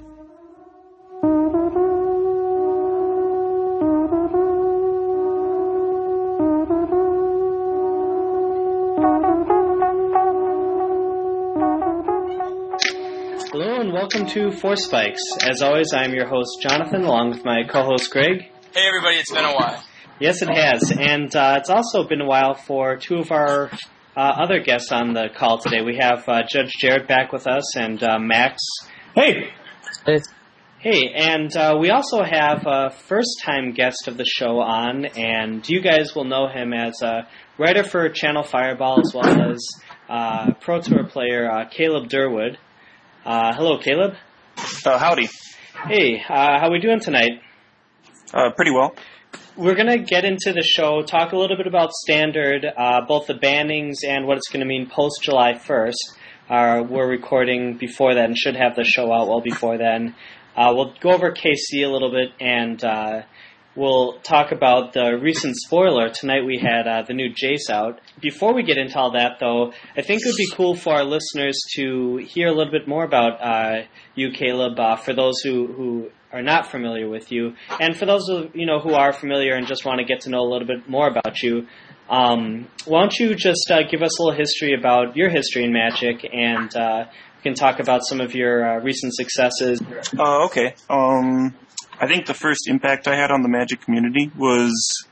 Hello and welcome to Forcespikes. As always, I'm your host Jonathan, along with my co-host Greg. Hey everybody, it's been a while. Yes, it has, and uh, it's also been a while for two of our uh, other guests on the call today. We have uh, Judge Jared back with us, and uh, Max. Hey. Hey. Hey, and uh, we also have a first-time guest of the show on, and you guys will know him as a writer for Channel Fireball as well as uh, Pro Tour player uh, Caleb Durward. Uh, hello, Caleb. Uh, howdy. Hey, uh, how are we doing tonight? Uh, pretty well. We're going to get into the show, talk a little bit about standard, uh, both the bannings and what it's going to mean post July 1st. Uh, we're recording before that and should have the show out well before then. Uh, we'll go over KC a little bit and uh, we'll talk about the recent spoiler. Tonight we had uh, the new Jace out. Before we get into all that, though, I think it would be cool for our listeners to hear a little bit more about uh, you, Caleb, uh, for those who, who are not familiar with you, and for those of you know who are familiar and just want to get to know a little bit more about you. Um, why don't you just uh, give us a little history about your history in Magic, and uh, we can talk about some of your uh, recent successes. Uh, okay. Um, I think the first impact I had on the Magic community was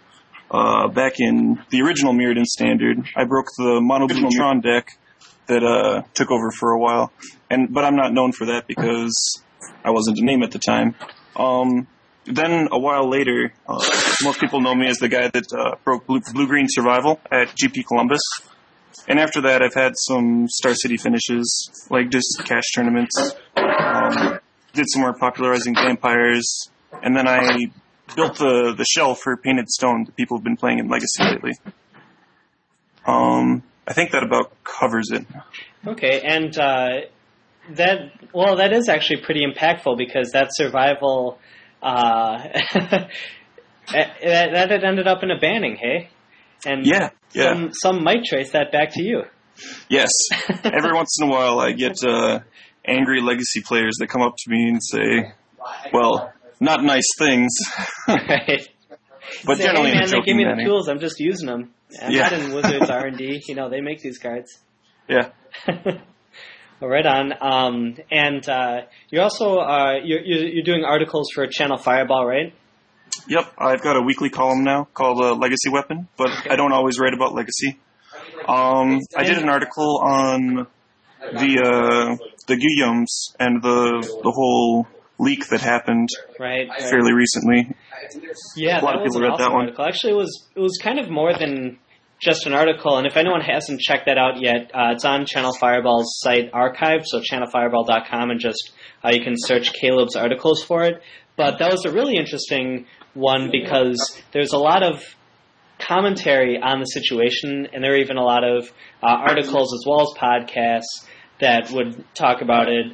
uh, back in the original Mirrodin Standard. I broke the Mono Blue Tron deck that uh, took over for a while, and but I'm not known for that because I wasn't a name at the time. Um, then a while later, uh, most people know me as the guy that uh, broke Blue, Green Survival at GP Columbus. And after that, I've had some Star City finishes, like just cash tournaments. Um, did some more popularizing vampires, and then I built the the shell for Painted Stone that people have been playing in Legacy lately. Um, I think that about covers it. Okay, and uh, that well, that is actually pretty impactful because that survival uh, that, that had ended up in a banning, hey? And Yeah, yeah. some some might trace that back to you. Yes. Every once in a while, I get uh, angry legacy players that come up to me and say, "Well, not nice things," right? but Say, generally hey, man, they give me the manner. tools. I'm just using them. I'm Yeah. not in Wizards R and D. You know, they make these cards. Yeah. Well, right on. Um, and uh, you're also uh, you're, you're you're doing articles for Channel Fireball, right? Yep. I've got a weekly column now called uh, Legacy Weapon, but I don't always write about Legacy. Um, I did an article on the uh, the Guillaumes and the the whole leak that happened Right. fairly recently. Yeah, A lot that of was people read that one. article. Actually, it was it was kind of more than just an article. And if anyone hasn't checked that out yet, uh, it's on Channel Fireball's site archive, so channelfireball.com, and just uh, you can search Caleb's articles for it. But that was a really interesting one because there's a lot of commentary on the situation, and there are even a lot of uh, articles as well as podcasts that would talk about it.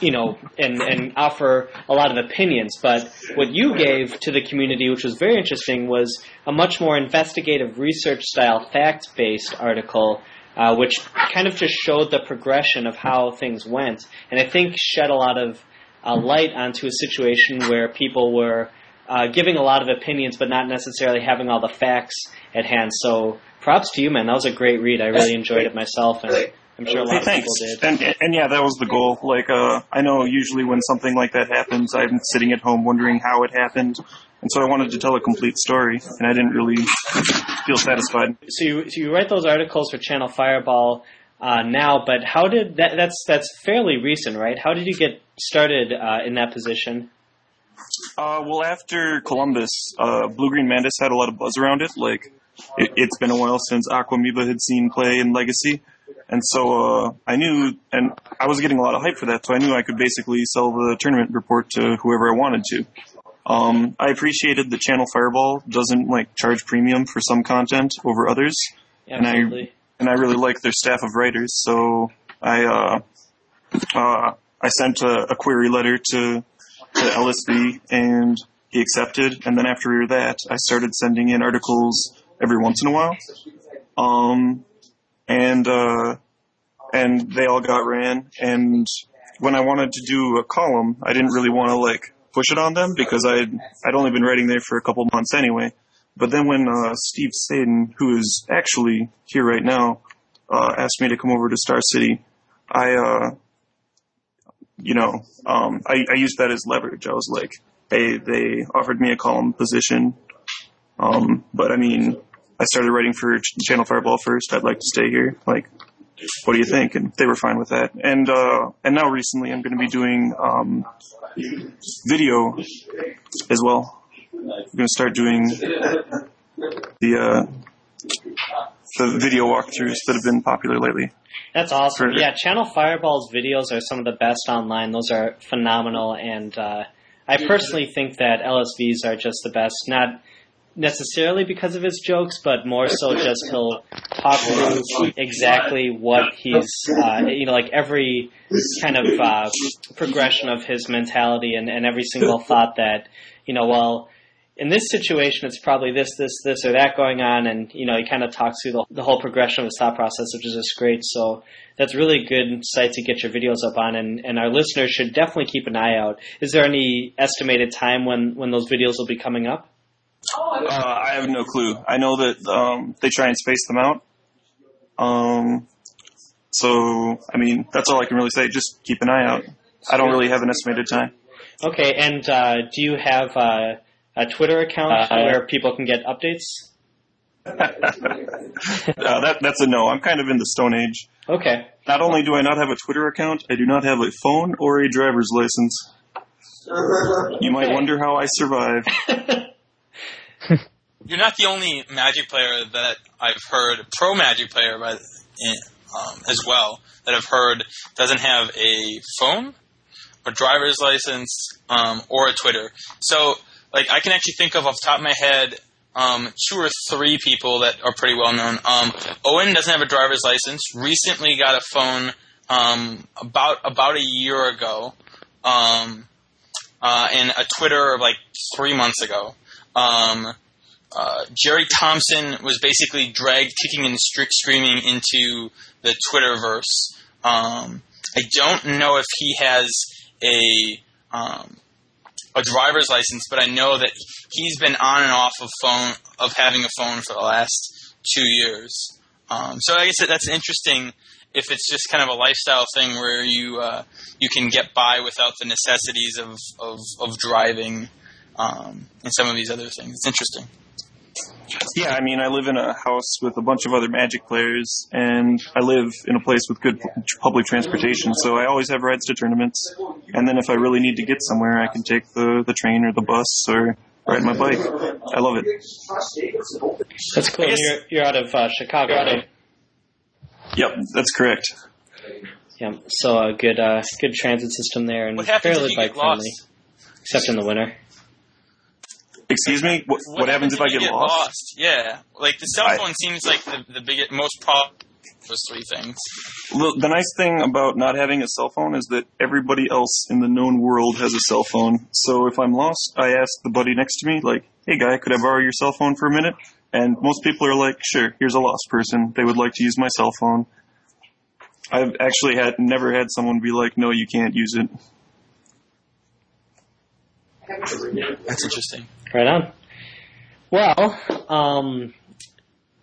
You know, and, and offer a lot of opinions. But what you gave to the community, which was very interesting, was a much more investigative research style, fact based article, uh, which kind of just showed the progression of how things went. And I think shed a lot of uh, light onto a situation where people were uh, giving a lot of opinions, but not necessarily having all the facts at hand. So props to you, man. That was a great read. I really enjoyed it myself, and I'm sure a lot Hey, of thanks. people did. And, and yeah, that was the goal. Like, uh, I know usually when something like that happens, I'm sitting at home wondering how it happened, and so I wanted to tell a complete story, and I didn't really feel satisfied. so you, so you write those articles for Channel Fireball uh, now, but how did that? That's that's fairly recent, right? How did you get started uh, in that position? Uh, well, after Columbus, uh, Blue Green Madness had a lot of buzz around it. Like, it, it's been a while since Aquamoeba had seen play in Legacy, and so uh, I knew, and I was getting a lot of hype for that. So I knew I could basically sell the tournament report to whoever I wanted to. Um, I appreciated that Channel Fireball doesn't like charge premium for some content over others, And I- and I really like their staff of writers. So I uh, uh, I sent a, a query letter to to LSV, and he accepted. And then after that, I started sending in articles every once in a while. Um, and uh, and they all got ran, and when I wanted to do a column, I didn't really want to like push it on them because I'd I'd only been writing there for a couple months anyway. But then when uh, Steve Sadin, who is actually here right now, uh, asked me to come over to Star City, I, uh, you know, um, I, I used that as leverage. I was like, hey, they offered me a column position, um, but I mean, I started writing for Channel Fireball first. I'd like to stay here. Like, what do you think? And they were fine with that. And uh, and now recently, I'm going to be doing um, video as well. I'm going to start doing the uh, the video walkthroughs that have been popular lately. That's awesome. For- Yeah, Channel Fireball's videos are some of the best online. Those are phenomenal, and uh, I personally think that LSVs are just the best. Not necessarily because of his jokes, but more so just he'll talk through exactly what he's, uh, you know, like every kind of uh, progression of his mentality and, and every single thought that, you know, well, in this situation, it's probably this, this, this, or that going on, and you know, he kind of talks through the, the whole progression of his thought process, which is just great. So that's really good site to get your videos up on, and, and our listeners should definitely keep an eye out. Is there any estimated time when when those videos will be coming up? Uh, I have no clue. I know that um, they try and space them out. Um, so, I mean, that's all I can really say. Just keep an eye out. I don't really have an estimated time. Okay, and uh, do you have uh, a Twitter account Uh, where people can get updates? uh, that, that's a no. I'm kind of in the Stone Age. Okay. Not only do I not have a Twitter account, I do not have a phone or a driver's license. You might Okay. wonder how I survive. You're not the only Magic player that I've heard, pro Magic player by, um, as well, that I've heard doesn't have a phone, a driver's license, um, or a Twitter. So, like, I can actually think of off the top of my head um, two or three people that are pretty well known. Um, Owen doesn't have a driver's license. Recently got a phone um, about about a year ago, um, uh, and a Twitter like three months ago. Um, uh, Jerry Thompson was basically dragged kicking and screaming into the Twitterverse. Um, I don't know if he has a um, a driver's license, but I know that he's been on and off of phone of having a phone for the last two years. Um, so I guess that that's interesting if it's just kind of a lifestyle thing where you uh, you can get by without the necessities of of, of driving um, and some of these other things. It's interesting. Yeah, I mean, I live in a house with a bunch of other Magic players, and I live in a place with good public transportation, so I always have rides to tournaments. And then if I really need to get somewhere, I can take the, the train or the bus or ride my bike. I love it. That's cool. Guess- You're, you're out of uh, Chicago, right? Yep, that's correct. Yeah. So a good uh, good transit system there and fairly bike friendly, except in the winter. Excuse me? What, what, happens if I you get, lost? Yeah, like the cell I- phone seems like the, the biggest, most problem. Those three things. Well, the nice thing about not having a cell phone is that everybody else in the known world has a cell phone. So if I'm lost, I ask the buddy next to me, like, hey guy, could I borrow your cell phone for a minute? And most people are like, sure, here's a lost person. They would like to use my cell phone. I've actually had never had someone be like, no, you can't use it. That's interesting. Right on. Well, um,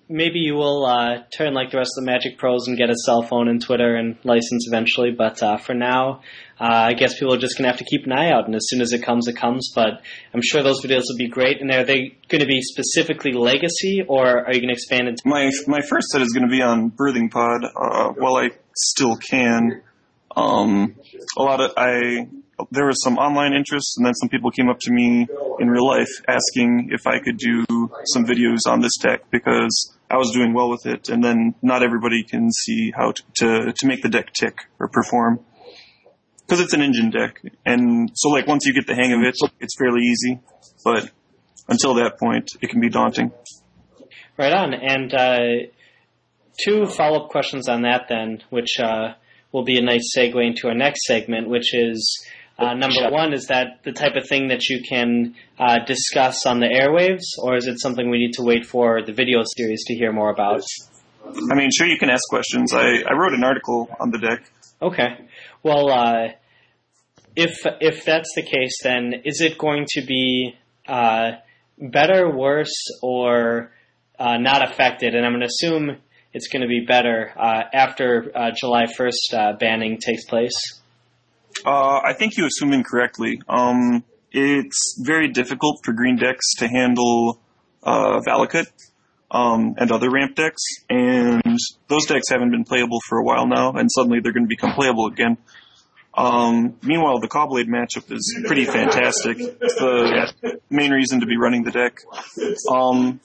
maybe you will uh, turn like the rest of the Magic pros and get a cell phone and Twitter and license eventually. But uh, for now, uh, I guess people are just going to have to keep an eye out, and as soon as it comes, it comes. But I'm sure those videos will be great. And are they going to be specifically legacy, or are you going to expand into? My my first set is going to be on Birthing Pod. Uh, while I still can, um, a lot of I there was some online interest, and then some people came up to me in real life asking if I could do some videos on this deck because I was doing well with it, and then not everybody can see how to to, to make the deck tick or perform because it's an engine deck, and so like once you get the hang of it, it's fairly easy, but until that point, it can be daunting. Right on. And uh, two follow up questions on that, then, which uh, will be a nice segue into our next segment, which is uh, number one, is that the type of thing that you can uh, discuss on the airwaves, or is it something we need to wait for the video series to hear more about? I mean, sure, you can ask questions. I, I wrote an article on the deck. Okay. Well, uh, if if that's the case, then is it going to be uh, better, worse, or uh, not affected? And I'm going to assume it's going to be better uh, after uh, July 1st uh, banning takes place. Uh, I think you assume incorrectly. Um, it's very difficult for green decks to handle uh, Valakut um, and other ramp decks, and those decks haven't been playable for a while now, and suddenly they're going to become playable again. Um, meanwhile, the Caw-Blade matchup is pretty fantastic. It's the main reason to be running the deck. Um,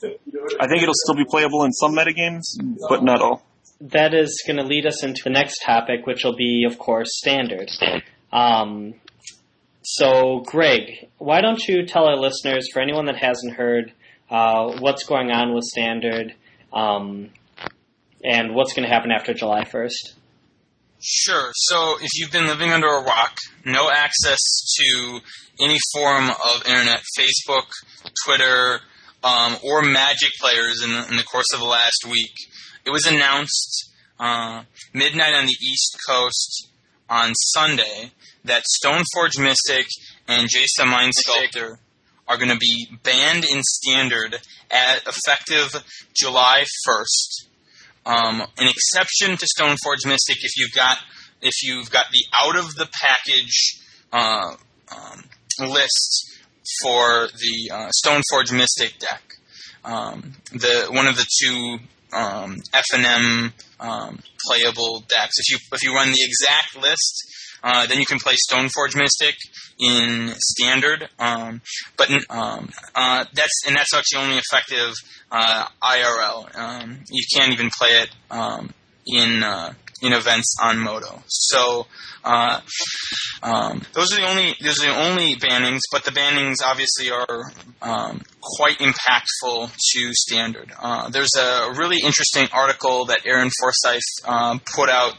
I think it'll still be playable in some metagames, but not all. That is going to lead us into the next topic, which will be, of course, standard. Um, so, Greg, why don't you tell our listeners, for anyone that hasn't heard, uh, what's going on with standard um, and what's going to happen after July 1st? Sure. So if you've been living under a rock, no access to any form of internet, Facebook, Twitter, um, or Magic players in the, in the, course of the last week, it was announced uh, midnight on the East Coast on Sunday that Stoneforge Mystic and Jace Mind Sculptor are going to be banned in Standard at effective July 1st. Um, an exception to Stoneforge Mystic if you've got if you've got the out of the package uh, um, list for the uh, Stoneforge Mystic deck. Um, the one of the two um, F and M um, playable decks. If you if you run the exact list, uh, then you can play Stoneforge Mystic in standard. Um, but um, uh, that's and that's actually only effective uh, IRL. Um, you can't even play it um, in uh, in events on MODO. So uh, um, those are the only those are the only bannings. But the bannings obviously are um, quite impactful to standard. Uh, there's a really interesting article that Aaron Forsythe put out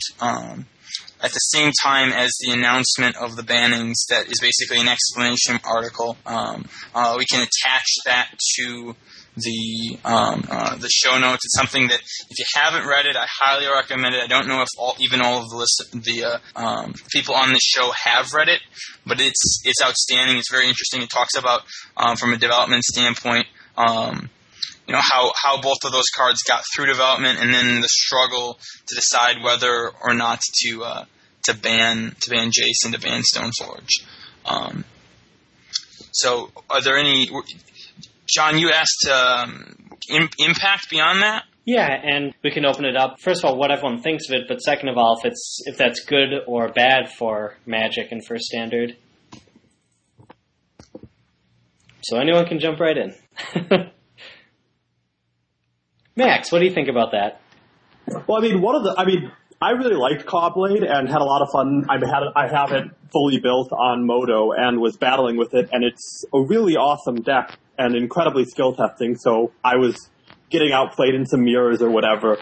at the same time as the announcement of the bannings that is basically an explanation article. Um, uh, we can attach that to the um, uh, the show notes. It's something that if you haven't read it, I highly recommend it. I don't know if all, even all of the list, the uh, um, people on this show have read it, but it's it's outstanding. It's very interesting. It talks about um, from a development standpoint. Um, you know how, how both of those cards got through development, and then the struggle to decide whether or not to uh, to ban to ban Jason to ban Stoneforge. Um, so, are there any? John, you asked um, in, impact beyond that. Yeah, and we can open it up. First of all, what everyone thinks of it, but second of all, if it's if that's good or bad for Magic and for Standard. So anyone can jump right in. Max, what do you think about that? Well, I mean, one of the, I mean, I really liked Caw-Blade and had a lot of fun. I had I have it fully built on MODO and was battling with it, and it's a really awesome deck and incredibly skill testing. So I was getting outplayed in some mirrors or whatever.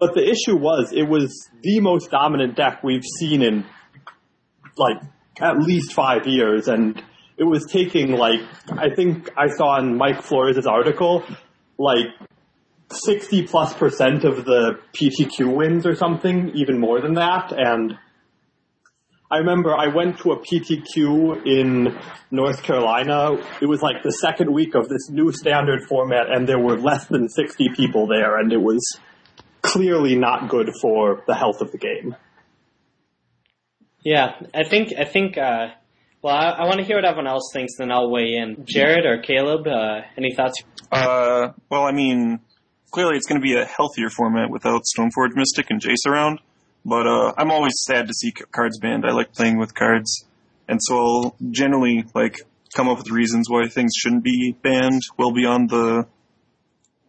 But the issue was it was the most dominant deck we've seen in like at least five years, and it was taking like I think I saw in Mike Flores' article like 60 plus percent of the PTQ wins or something, even more than that. And I remember I went to a PTQ in North Carolina. It was like the second week of this new standard format and there were less than 60 people there and it was clearly not good for the health of the game. Yeah, I think, I think, uh, well, I, I want to hear what everyone else thinks, then I'll weigh in. Jared or Caleb, uh, any thoughts? Uh, well, I mean, clearly it's going to be a healthier format without Stoneforge Mystic and Jace around. But uh, I'm always sad to see cards banned. I like playing with cards, and so I'll generally like come up with reasons why things shouldn't be banned, well beyond the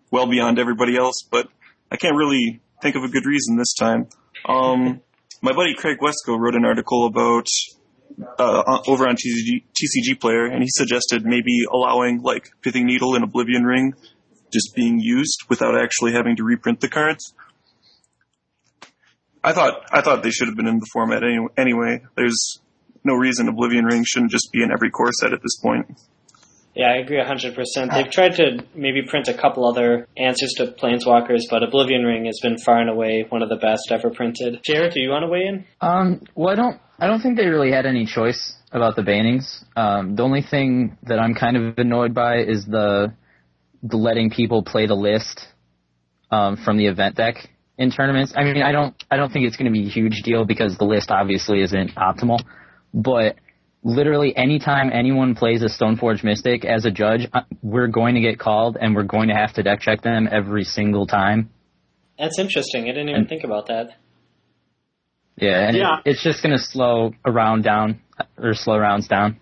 well beyond everybody else. But I can't really think of a good reason this time. Um, my buddy Craig Wescoe wrote an article about uh, over on TCG, TCG Player, and he suggested maybe allowing like Pithing Needle and Oblivion Ring just being used without actually having to reprint the cards. I thought I thought they should have been in the format any, anyway. There's no reason Oblivion Ring shouldn't just be in every core set at this point. Yeah, I agree 100%. They've tried to maybe print a couple other answers to Planeswalkers, but Oblivion Ring has been far and away one of the best ever printed. Jared, do you want to weigh in? Um, well, I don't I don't think they really had any choice about the bannings. Um, the only thing that I'm kind of annoyed by is the the letting people play the list um, from the event deck in tournaments. I mean, I don't I don't think it's going to be a huge deal because the list obviously isn't optimal, but literally anytime anyone plays a Stoneforge Mystic as a judge, uh, we're going to get called and we're going to have to deck check them every single time. That's interesting. I didn't even And- think about that. Yeah, and Yeah. It, it's just going to slow a round down or slow rounds down.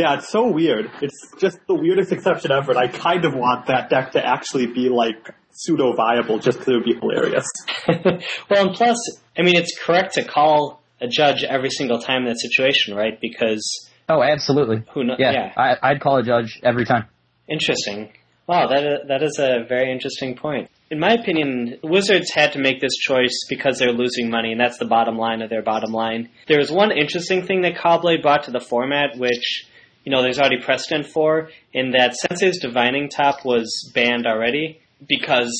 Yeah, it's so weird. It's just the weirdest exception ever. And I kind of want that deck to actually be like pseudo viable just because it would be hilarious. well, and plus, I mean, it's correct to call a judge every single time in that situation, right? Because Oh, absolutely. who knows? Yeah, yeah. I, I'd call a judge every time. Interesting. Wow, that is, that is a very interesting point. In my opinion, Wizards had to make this choice because they're losing money, and that's the bottom line of their bottom line. There was one interesting thing that Caw-Blade brought to the format, which you know there's already precedent for, in that Sensei's Divining Top was banned already because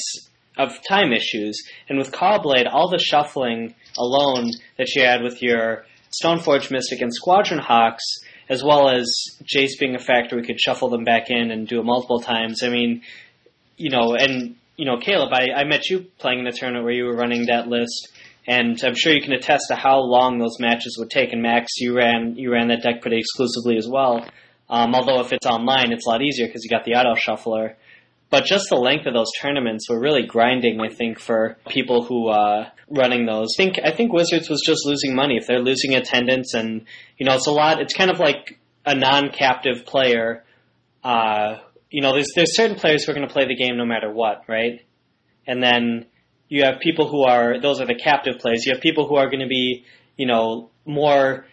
of time issues, and with Caw-Blade, all the shuffling alone that you had with your Stoneforge Mystic and Squadron Hawks, as well as Jace being a factor, we could shuffle them back in and do it multiple times. I mean, you know, and you know, Caleb, I, I met you playing in a tournament where you were running that list, and I'm sure you can attest to how long those matches would take. And Max, you ran you ran that deck pretty exclusively as well. Um, although if it's online, it's a lot easier because you got the auto shuffler. But just the length of those tournaments were really grinding, I think, for people who uh, running those. I think I think Wizards was just losing money if they're losing attendance, and you know, it's a lot. It's kind of like a non-captive player. Uh, you know, there's there's certain players who are going to play the game no matter what, right? And then you have people who are those are the captive players. You have people who are going to be, you know, more,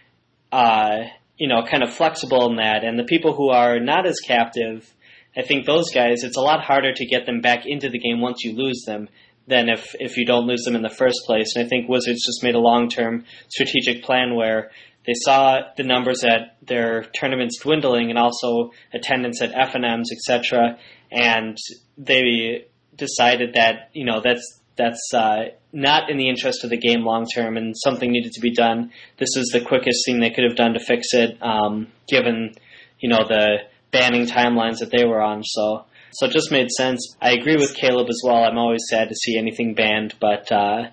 uh, you know, kind of flexible in that, and the people who are not as captive. I think those guys, it's a lot harder to get them back into the game once you lose them than if if you don't lose them in the first place. And I think Wizards just made a long term strategic plan where they saw the numbers at their tournaments dwindling and also attendance at FNMs, etc. And they decided that you know that's that's uh, not in the interest of the game long term, and something needed to be done. This is the quickest thing they could have done to fix it, um, given you know the banning timelines that they were on. So so it just made sense. I agree with Caleb as well. I'm always sad to see anything banned, but. Uh,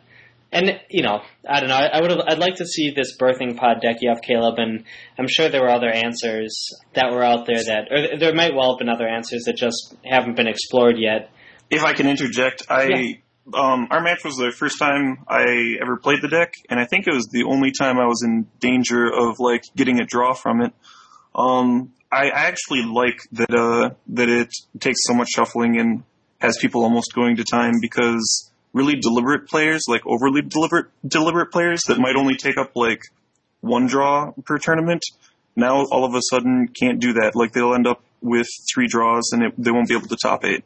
and you know, I don't know. I, I would have. I'd like to see this birthing pod deck you have, Caleb, and I'm sure there were other answers that were out there that, or there might well have been other answers that just haven't been explored yet. If I can interject, I Yeah. Um, our match was the first time I ever played the deck, and I think it was the only time I was in danger of like getting a draw from it. Um, I, I actually like that uh, that it takes so much shuffling and has people almost going to time because really deliberate players, like overly deliberate deliberate players that might only take up like one draw per tournament, now all of a sudden can't do that. Like they'll end up with three draws and it, they won't be able to top eight.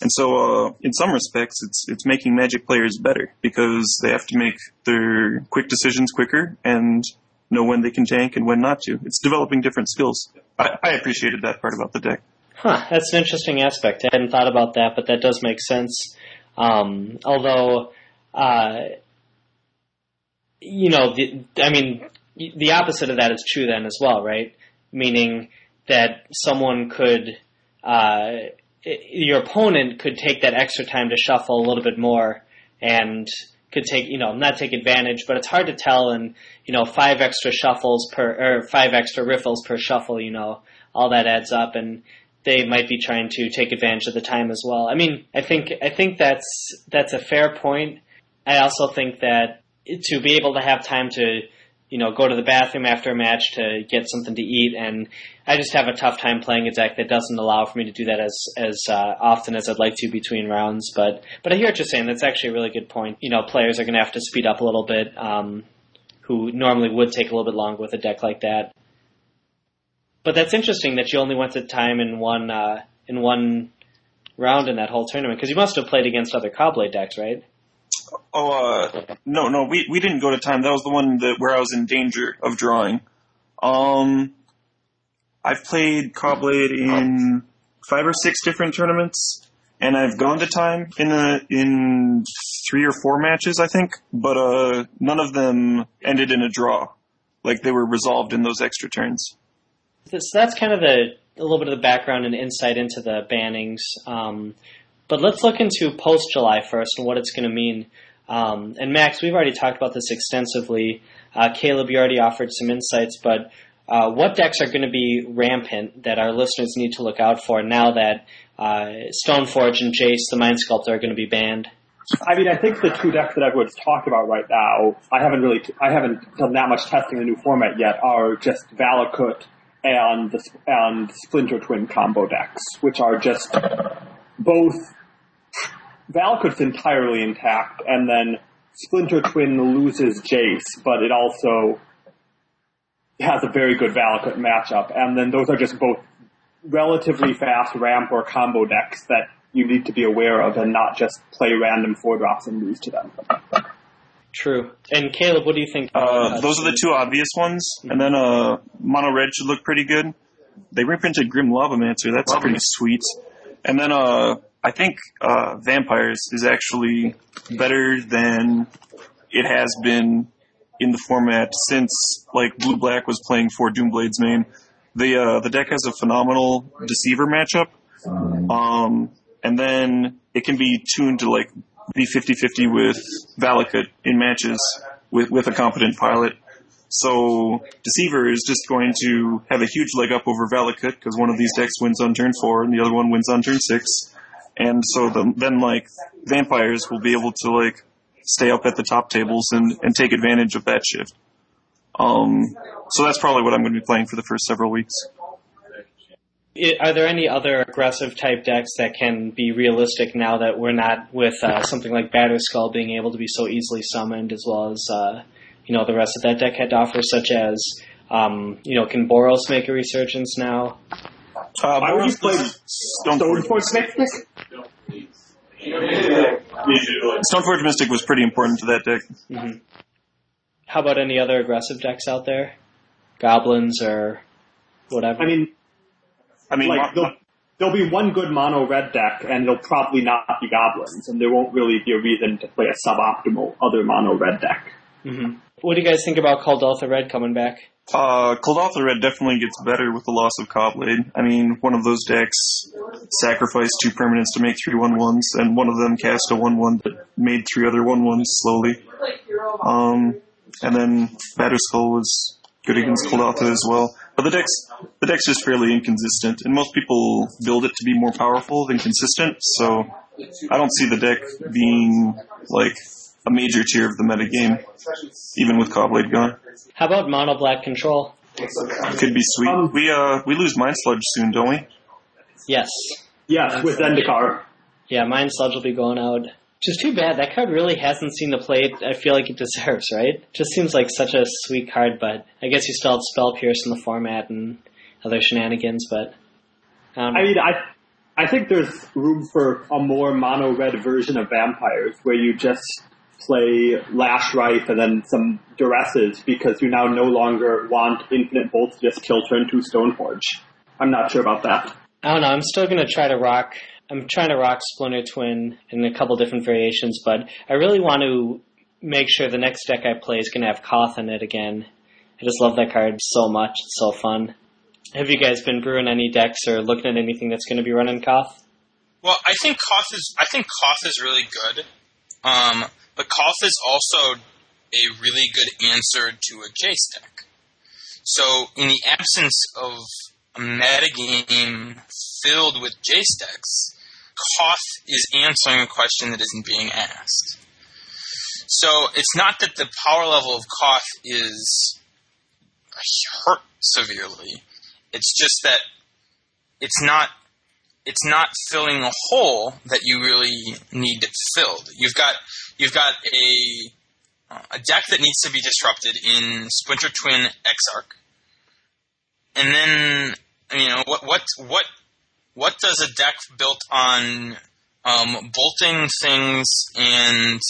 And so, uh, in some respects, it's it's making Magic players better because they have to make their quick decisions quicker and know when they can tank and when not to. It's developing different skills. I, I appreciated that part about the deck. Huh, that's an interesting aspect. I hadn't thought about that, but that does make sense. Um, although, uh, you know, the, I mean, the opposite of that is true then as well, right? Meaning that someone could, uh, your opponent could take that extra time to shuffle a little bit more and could take, you know, not take advantage, but it's hard to tell and, you know, five extra shuffles per, or five extra riffles per shuffle, you know, all that adds up and they might be trying to take advantage of the time as well. I mean, I think, I think that's, that's a fair point. I also think that to be able to have time to, you know, go to the bathroom after a match to get something to eat, and I just have a tough time playing a deck that doesn't allow for me to do that as as uh, often as I'd like to between rounds. But but I hear what you're saying. That's actually a really good point. You know, players are going to have to speed up a little bit, um, who normally would take a little bit longer with a deck like that. But that's interesting that you only went to time in one uh, in one round in that whole tournament because you must have played against other Caw-Blade decks, right? Oh, uh, no, no, we, we didn't go to time. That was the one that where I was in danger of drawing. Um, I've played Caw-Blade in five or six different tournaments, and I've gone to time in a, in three or four matches, I think, but uh, none of them ended in a draw. like they were resolved in those extra turns. So that's kind of the a little bit of the background and insight into the bannings. Um, but let's look into post July 1st and what it's going to mean. Um, and Max, we've already talked about this extensively. Uh, Caleb, you already offered some insights, but uh, what decks are going to be rampant that our listeners need to look out for now that uh, Stoneforge and Jace, the Mind Sculptor, are going to be banned? I mean, I think the two decks that everyone's talked about right now, I haven't really, I haven't done that much testing the new format yet, are just Valakut and the, and Splinter Twin combo decks, which are just both Valakut's entirely intact, and then Splinter Twin loses Jace, but it also has a very good Valakut matchup, and then those are just both relatively fast ramp or combo decks that you need to be aware of and not just play random four drops and lose to them. True. And Caleb, what do you think? Uh, those are the two obvious ones, and then uh, Mono Red should look pretty good. They reprinted Grim Lavamancer, that's pretty sweet. And then uh, I think uh, Vampires is actually better than it has been in the format since like Blue Black was playing for Doomblade's main. The uh, the deck has a phenomenal Deceiver matchup, um, and then it can be tuned to like be 50-50 with Valakut in matches with with a competent pilot. So Deceiver is just going to have a huge leg up over Valakut because one of these decks wins on turn four and the other one wins on turn six. And so the, then like vampires will be able to like stay up at the top tables and, and take advantage of that shift. Um, so that's probably what I'm going to be playing for the first several weeks. Are there any other aggressive type decks that can be realistic now that we're not with uh, something like Batterskull being able to be so easily summoned, as well as uh, you know the rest of that deck had to offer, such as um, you know can Boros make a resurgence now? Uh, Why would you Boros play does Stoneforge. Stoneforge Mystic? Stoneforge Mystic was pretty important to that deck. hmm How about any other aggressive decks out there? Goblins or whatever. I mean, I mean, like, Mo- there'll, there'll be one good mono red deck, and it'll probably not be goblins, and there won't really be a reason to play a suboptimal other mono red deck. hmm What do you guys think about Kuldotha Red coming back? Uh, Kuldotha Red definitely gets better with the loss of Caw-Blade. I mean, one of those decks sacrificed two permanents to make three one ones, and one of them cast a one one that made three other one ones slowly. Um, and then Batterskull was good against Kuldotha as well. But the deck's the deck's just fairly inconsistent, and most people build it to be more powerful than consistent. So I don't see the deck being like a major tier of the meta game, even with Caw-Blade gone. How about Mono Black Control? Could be sweet. Um, we uh we lose Mind Sludge soon, don't we? Yes. Yes, with Zendikar. Yeah, Mind Sludge will be going out. Which is too bad. That card really hasn't seen the play I feel like it deserves, right? Just seems like such a sweet card, but I guess you still have Spell Pierce in the format and other shenanigans, but um, I mean, I I think there's room for a more mono red version of vampires where you just play Lashwrithe and then some duresses because you now no longer want Infinite Bolts to just kill turn two Stoneforge. I'm not sure about that. I don't know. I'm still going to try to rock. I'm trying to rock Splinter Twin in a couple different variations, but I really want to make sure the next deck I play is going to have Koth in it again. I just love that card so much. It's so fun. Have you guys been brewing any decks or looking at anything that's going to be running Koth? Well, I think Koth is I think Koth is really good, um, but Koth is also a really good answer to a deck. So, in the absence of a metagame filled with Jace decks, Koth is answering a question that isn't being asked. So, it's not that the power level of Koth is hurt severely. It's just that it's not it's not filling a hole that you really need filled. You've got you've got a a deck that needs to be disrupted in Splinter Twin Exarch, and then you know what what what what does a deck built on um, bolting things and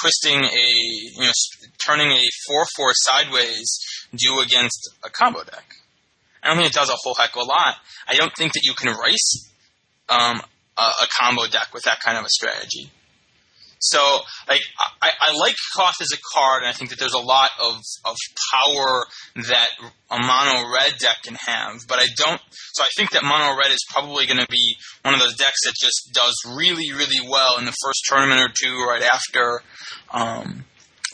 twisting a you know turning a four four sideways do against a combo deck? I don't think it does a whole heck of a lot. I don't think that you can race um, a, a combo deck with that kind of a strategy. So, like, I, I like Koth as a card, and I think that there's a lot of, of power that a mono red deck can have. But I don't. So I think that mono red is probably going to be one of those decks that just does really, really well in the first tournament or two, right after, um,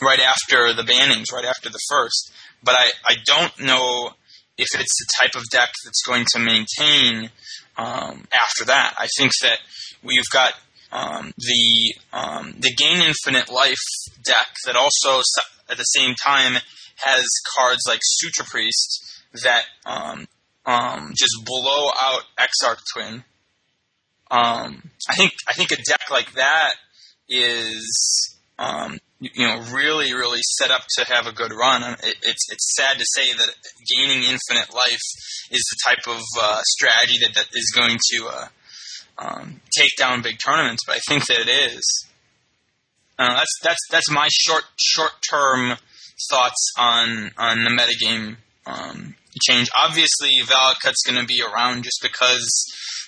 right after the bannings, right after the first. But I, I don't know if it's the type of deck that's going to maintain um, after that. I think that we've got um, the um, the gain infinite life deck that also at the same time has cards like Suture Priest that um, um, just blow out Exarch Twin. Um, I think I think a deck like that is you know really really set up to have a good run. It, it's it's sad to say that gaining infinite life is the type of uh, strategy that, that is going to uh, um, take down big tournaments, but I think that it is. Uh, that's that's that's my short short term thoughts on on the metagame um, change. Obviously, Valakut's going to be around just because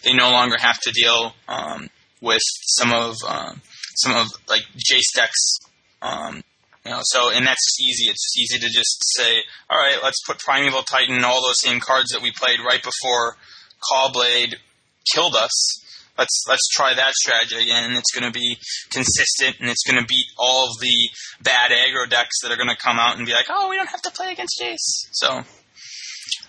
they no longer have to deal um, with some of uh, some of like Jace decks. Um, you know, so and that's just easy. It's just easy to just say, all right, let's put Primeval Titan, all those same cards that we played right before Caw-Blade killed us let's let's try that strategy again. It's going to be consistent, and it's going to beat all of the bad aggro decks that are going to come out and be like, oh, we don't have to play against Jace. So.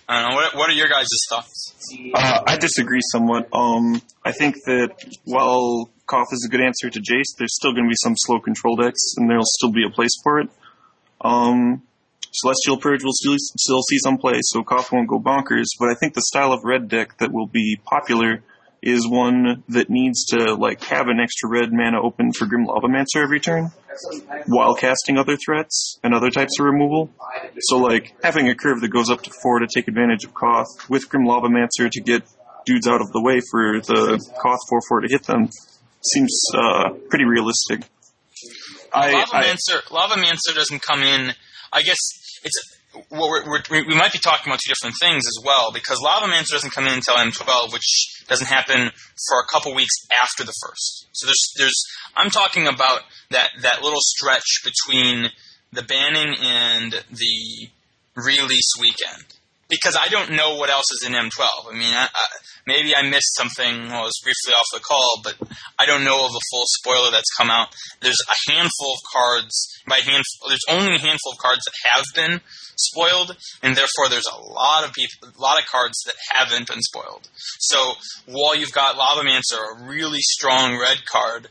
I don't know. What, what are your guys' thoughts? Uh, I disagree somewhat. Um, I think that while Koth is a good answer to Jace, there's still going to be some slow control decks, and there'll still be a place for it. Um, Celestial Purge will still, still see some play, so Koth won't go bonkers, but I think the style of red deck that will be popular is one that needs to like have an extra red mana open for Grim Lavamancer every turn while casting other threats and other types of removal. So like having a curve that goes up to four to take advantage of Koth with Grim Lavamancer to get dudes out of the way for the Koth four four to hit them seems uh, pretty realistic. I, Lavamancer, I, Lavamancer doesn't come in. I guess it's well, we're, we're, we might be talking about two different things as well because Lavamancer doesn't come in until M12, which doesn't happen for a couple weeks after the first. So there's there's I'm talking about that that little stretch between the banning and the release weekend because I don't know what else is in M12. I mean, I, I, maybe I missed something while I was briefly off the call, but I don't know of a full spoiler that's come out. There's a handful of cards. By handful, there's only a handful of cards that have been spoiled, and therefore there's a lot of people, a lot of cards that haven't been spoiled. So while you've got Lava Lavamancer, a really strong red card,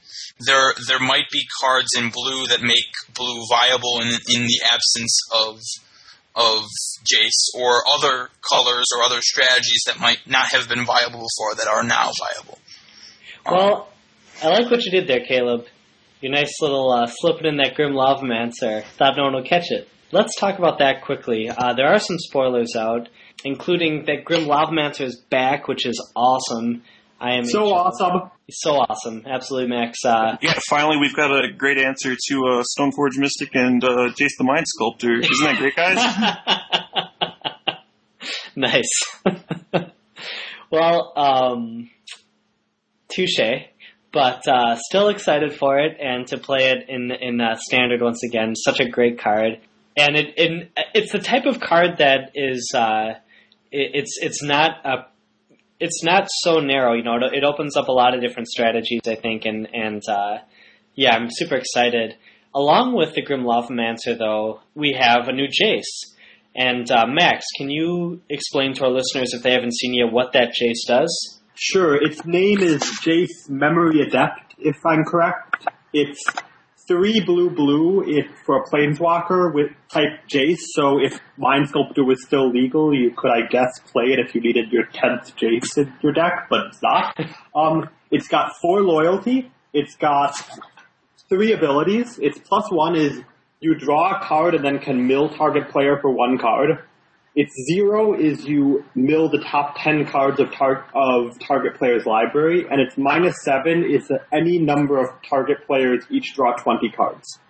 there there might be cards in blue that make blue viable in in the absence of of Jace or other colors or other strategies that might not have been viable before that are now viable. Well, I like what you did there, Caleb. Your nice little uh, slipping in that Grim Lavamancer. Thought no one would catch it. Let's talk about that quickly. Uh, there are some spoilers out, including that Grim Lavamancer is back, which is awesome. I am so awesome. So awesome. Absolutely, Max. Uh, yeah, finally we've got a great answer to uh, Stoneforge Mystic and uh, Jace the Mind Sculptor. Isn't that great, guys? nice. well, um, touche. But uh, still excited for it and to play it in in uh, standard once again. Such a great card and it, it, it's the type of card that is uh, it, it's it's not a it's not so narrow. You know, it, it, opens up a lot of different strategies. I think, and and uh, yeah, I'm super excited. Along with the Grim Lavamancer, though, we have a new Jace. And uh, Max, can you explain to our listeners, if they haven't seen yet, what that Jace does? Sure. Its name is Jace Memory Adept, if I'm correct. It's three blue blue if for a planeswalker with type Jace. So if Mind Sculptor was still legal, you could, I guess, play it if you needed your tenth Jace in your deck, but it's not. Um, it's got four loyalty. It's got three abilities. Its plus one is you draw a card and then can mill target player for one card. Its zero is you mill the top 10 cards of, tar- of target player's library, and its minus seven is that any number of target players each draw 20 cards.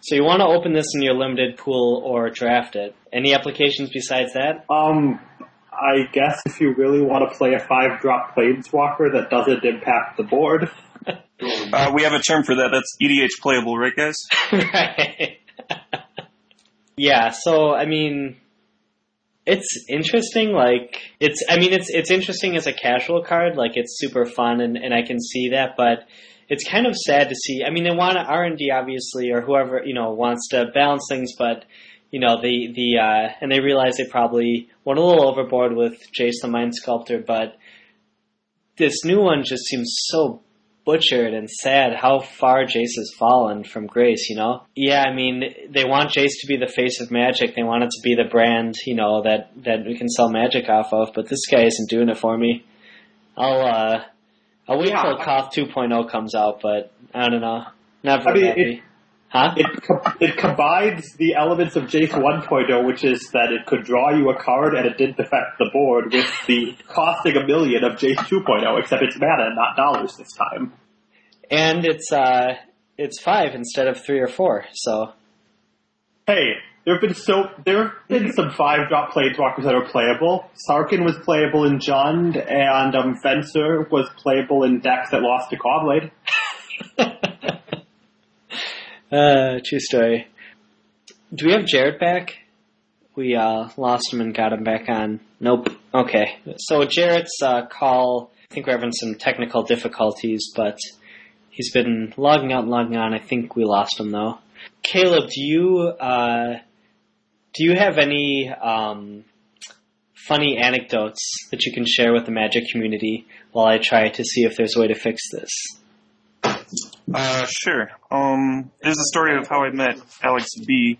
So you want to open this in your limited pool or draft it. Any applications besides that? Um, I guess if you really want to play a five drop planeswalker that doesn't impact the board. Uh, we have a term for that. That's EDH playable, right, guys? right. Yeah, so I mean it's interesting, like it's I mean it's it's interesting as a casual card, like it's super fun and, and I can see that, but it's kind of sad to see I mean they want R and D obviously or whoever, you know, wants to balance things, but you know, the the uh and they realize they probably went a little overboard with Jace the Mind Sculptor, but this new one just seems so butchered and sad how far Jace has fallen from Grace, you know? Yeah, I mean, they want Jace to be the face of magic. They want it to be the brand, you know, that, that we can sell magic off of, but this guy isn't doing it for me. I'll, uh, I'll wait Yeah, till I- Koth 2.0 comes out, but I don't know. Not I very mean, happy. it- huh? It, it combines the elements of Jace 1.0, which is that it could draw you a card and it didn't affect the board, with the costing a million of Jace 2.0, except it's mana, not dollars this time. and it's, uh, it's five instead of three or four, so. Hey, there have been so there have been some five drop planeswalkers that are playable. Sarkhan was playable in Jund, and um, Venser was playable in decks that lost to Caw-Blade. uh, true story. Do we have Jared back? We uh, lost him and got him back on. Nope. Okay. So Jared's uh, call. I think we're having some technical difficulties, but he's been logging out and logging on. I think we lost him though. Caleb, do you uh, do you have any um, funny anecdotes that you can share with the Magic community while I try to see if there's a way to fix this? Uh, sure. Um, there's a story of how I met Alex B.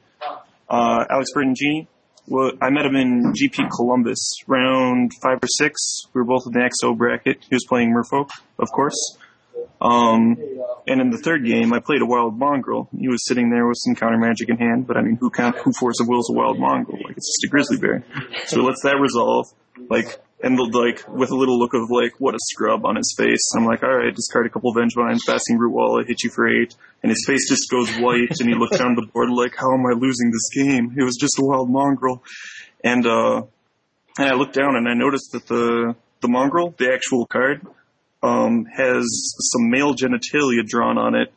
Uh, Alex Bertoncini. Well, I met him in GP Columbus, round five or six. We were both in the XO bracket. He was playing Merfolk, of course. Um, and in the third game, I played a wild mongrel. He was sitting there with some counter magic in hand, but I mean, who count, who force of wills a wild mongrel? Like, it's just a grizzly bear. So he lets that resolve. Like, and like, with a little look of like, what a scrub on his face. I'm like, alright, discard a couple of Vengevines, Fasting Root Wall, I hit you for eight. And his face just goes white, and he looks down the board like, how am I losing this game? It was just a wild mongrel. And, uh, and I look down and I notice that the, the mongrel, the actual card, um, has some male genitalia drawn on it.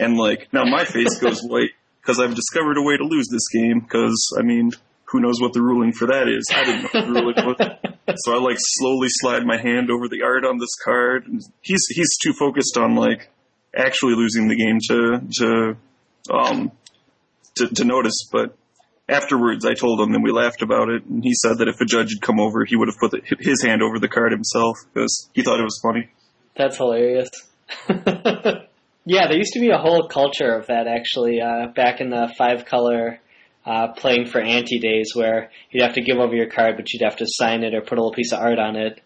And like, now my face goes white because I've discovered a way to lose this game because, I mean, who knows what the ruling for that is? I didn't know what the ruling was. So I like slowly slide my hand over the art on this card. And he's, he's too focused on like actually losing the game to, to, um, to, to notice, but afterwards I told him and we laughed about it and he said that if a judge had come over, he would have put the, his hand over the card himself because he thought it was funny. That's hilarious. yeah, there used to be a whole culture of that actually uh, back in the five color uh, playing for anti days where you'd have to give over your card, but you'd have to sign it or put a little piece of art on it.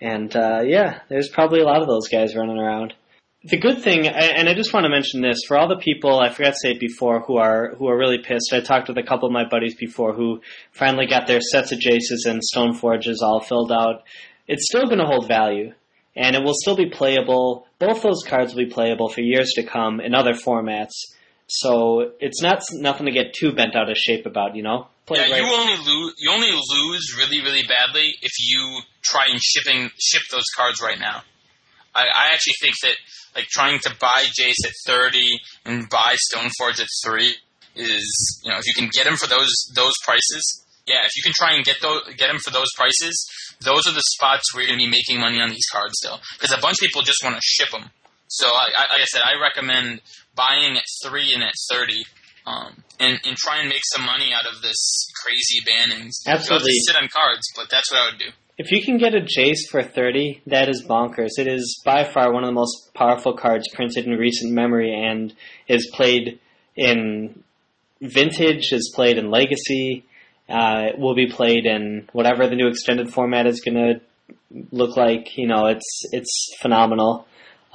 And uh, yeah, there's probably a lot of those guys running around. The good thing, and I just want to mention this for all the people I forgot to say it before who are who are really pissed. I talked with a couple of my buddies before who finally got their sets of Jaces and Stoneforges all filled out. It's still going to hold value and it will still be playable. Both those cards will be playable for years to come in other formats. So it's not nothing to get too bent out of shape about, you know. Play Yeah, right- you only lose. You only lose really, really badly if you try and shipping ship those cards right now. I, I actually think that like trying to buy Jace at thirty and buy Stoneforge at three is you know if you can get them for those those prices. Yeah, if you can try and get those get them for those prices, those are the spots where you're going to be making money on these cards still. Because a bunch of people just want to ship them. So I, I, like I said, I recommend buying at three and at thirty. Um, and, and try and make some money out of this crazy bannings. You have to Absolutely. sit on cards, but that's what I would do. If you can get a Jace for 30, that is bonkers. It is by far one of the most powerful cards printed in recent memory and is played in Vintage, is played in Legacy, uh, it will be played in whatever the new extended format is going to look like. You know, it's it's phenomenal.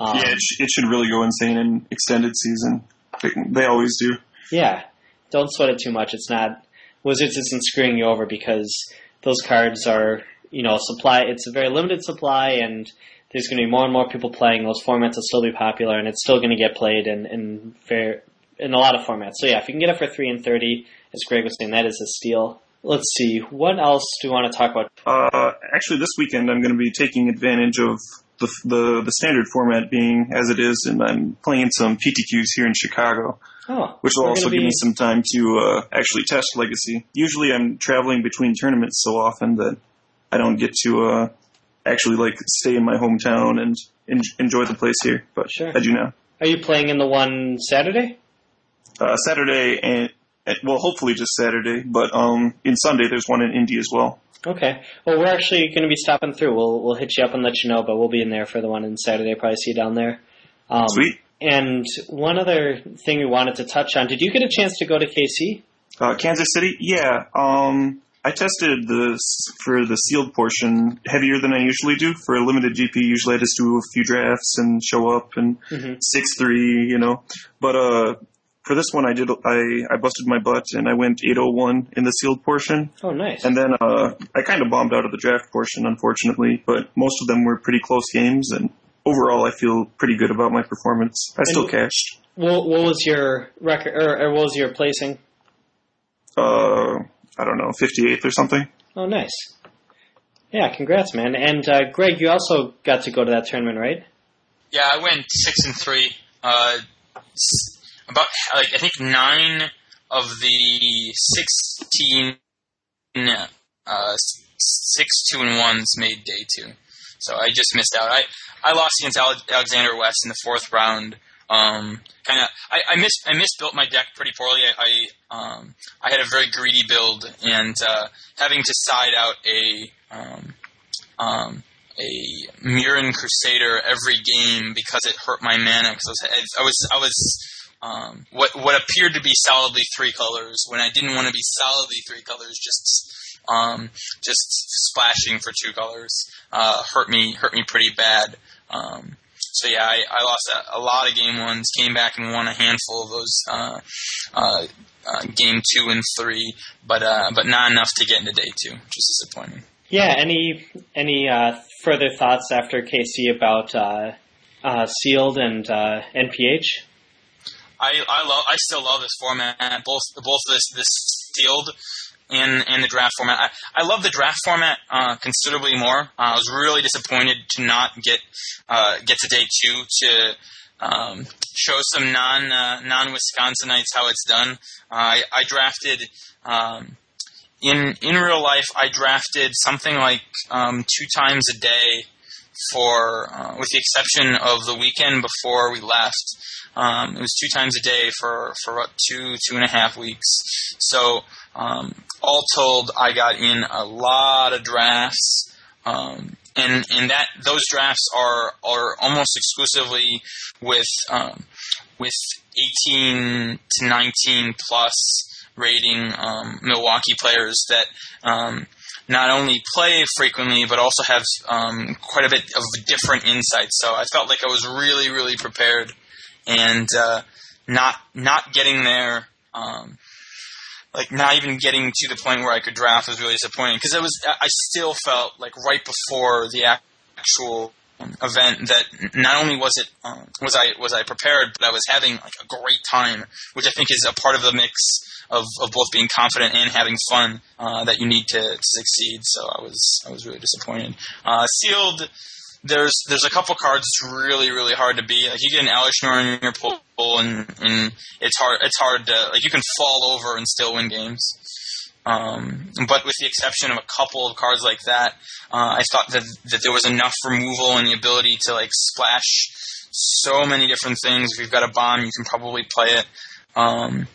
Um, yeah, it, sh- it should really go insane in extended season. They, they always do. Yeah, don't sweat it too much. It's not Wizards isn't screwing you over because those cards are you know supply. It's a very limited supply, and there's going to be more and more people playing. Those formats will still be popular, and it's still going to get played in in fair in a lot of formats. So yeah, if you can get it for three and thirty, as Greg was saying, that is a steal. Let's see, what else do you want to talk about? Uh, actually, this weekend I'm going to be taking advantage of the, the the standard format being as it is, and I'm playing some PTQs here in Chicago, Oh, which will also gonna give me some time to uh, actually test Legacy. Usually, I'm traveling between tournaments so often that I don't get to uh, actually like stay in my hometown and en- enjoy the place here. But Sure. I do now. Are you playing in the one Saturday? Uh, Saturday and and- well, hopefully just Saturday, but um, in Sunday there's one in Indy as well. Okay. Well, we're actually going to be stopping through. We'll we'll hit you up and let you know, but we'll be in there for the one in Saturday. Probably see you down there. Um, Sweet. And one other thing we wanted to touch on. Did you get a chance to go to KC? Uh, Kansas City, yeah. Um, I tested the for the sealed portion heavier than I usually do for a limited GP. Usually, I just do a few drafts and show up and Mhm. six three, you know. But uh, for this one, I did I I busted my butt and I went eight oh one in the sealed portion, Oh, nice. and then uh, I kind of bombed out of the draft portion, unfortunately. But most of them were pretty close games, and overall, I feel pretty good about my performance. I still cashed. What, what was your record, or, or what was your placing? Uh, I don't know, fifty eighth or something. Oh, nice. Yeah, congrats, man. And uh, Greg, you also got to go to that tournament, right? Yeah, I went six and three. Uh, s- about like I think nine of the sixteen uh, six two and ones made day two. So I just missed out. I I lost against Alexander West in the fourth round. Um, kind of, I, I I misbuilt my deck pretty poorly. I I, um, I had a very greedy build, and uh, having to side out a um, um, a Mirran Crusader every game because it hurt my mana. Because I was, I was um, what what appeared to be solidly three colors when I didn't want to be solidly three colors. Just um, just splashing for two colors uh, hurt me hurt me pretty bad. Um, so yeah, I, I lost a, a lot of game ones, came back and won a handful of those uh, uh, uh, game two and three, but uh, but not enough to get into day two, which is disappointing. Yeah. Any any uh, further thoughts after KC about uh, uh, sealed and uh, NPH? I I love I still love this format both both this this sealed and and the draft format. I, I love the draft format uh, considerably more. Uh, I was really disappointed to not get uh, get to day two to um, show some non uh, non Wisconsinites how it's done. Uh, I, I drafted. Um, in in real life, I drafted something like um, two times a day for, uh, with the exception of the weekend before we left. Um, it was two times a day for for about two two and a half weeks. So um, all told, I got in a lot of drafts. Um, and and that those drafts are are almost exclusively with um, with 18 to 19 plus rating um, Milwaukee players that um, not only play frequently but also have um, quite a bit of different insights. So I felt like I was really really prepared, and uh, not not getting there. Um, like not even getting to the point where I could draft was really disappointing because it was I still felt like right before the actual event that not only was it um, was I was I prepared but I was having like a great time which I think is a part of the mix of, of both being confident and having fun uh, that you need to, to succeed so I was I was really disappointed uh, sealed there's there's a couple cards that's really really hard to beat. Like you get an Elesh Norn in your pool, and, and it's hard it's hard to like you can fall over and still win games. Um, but with the exception of a couple of cards like that, uh, I thought that that there was enough removal and the ability to like splash so many different things. If you've got a bomb, you can probably play it. Um,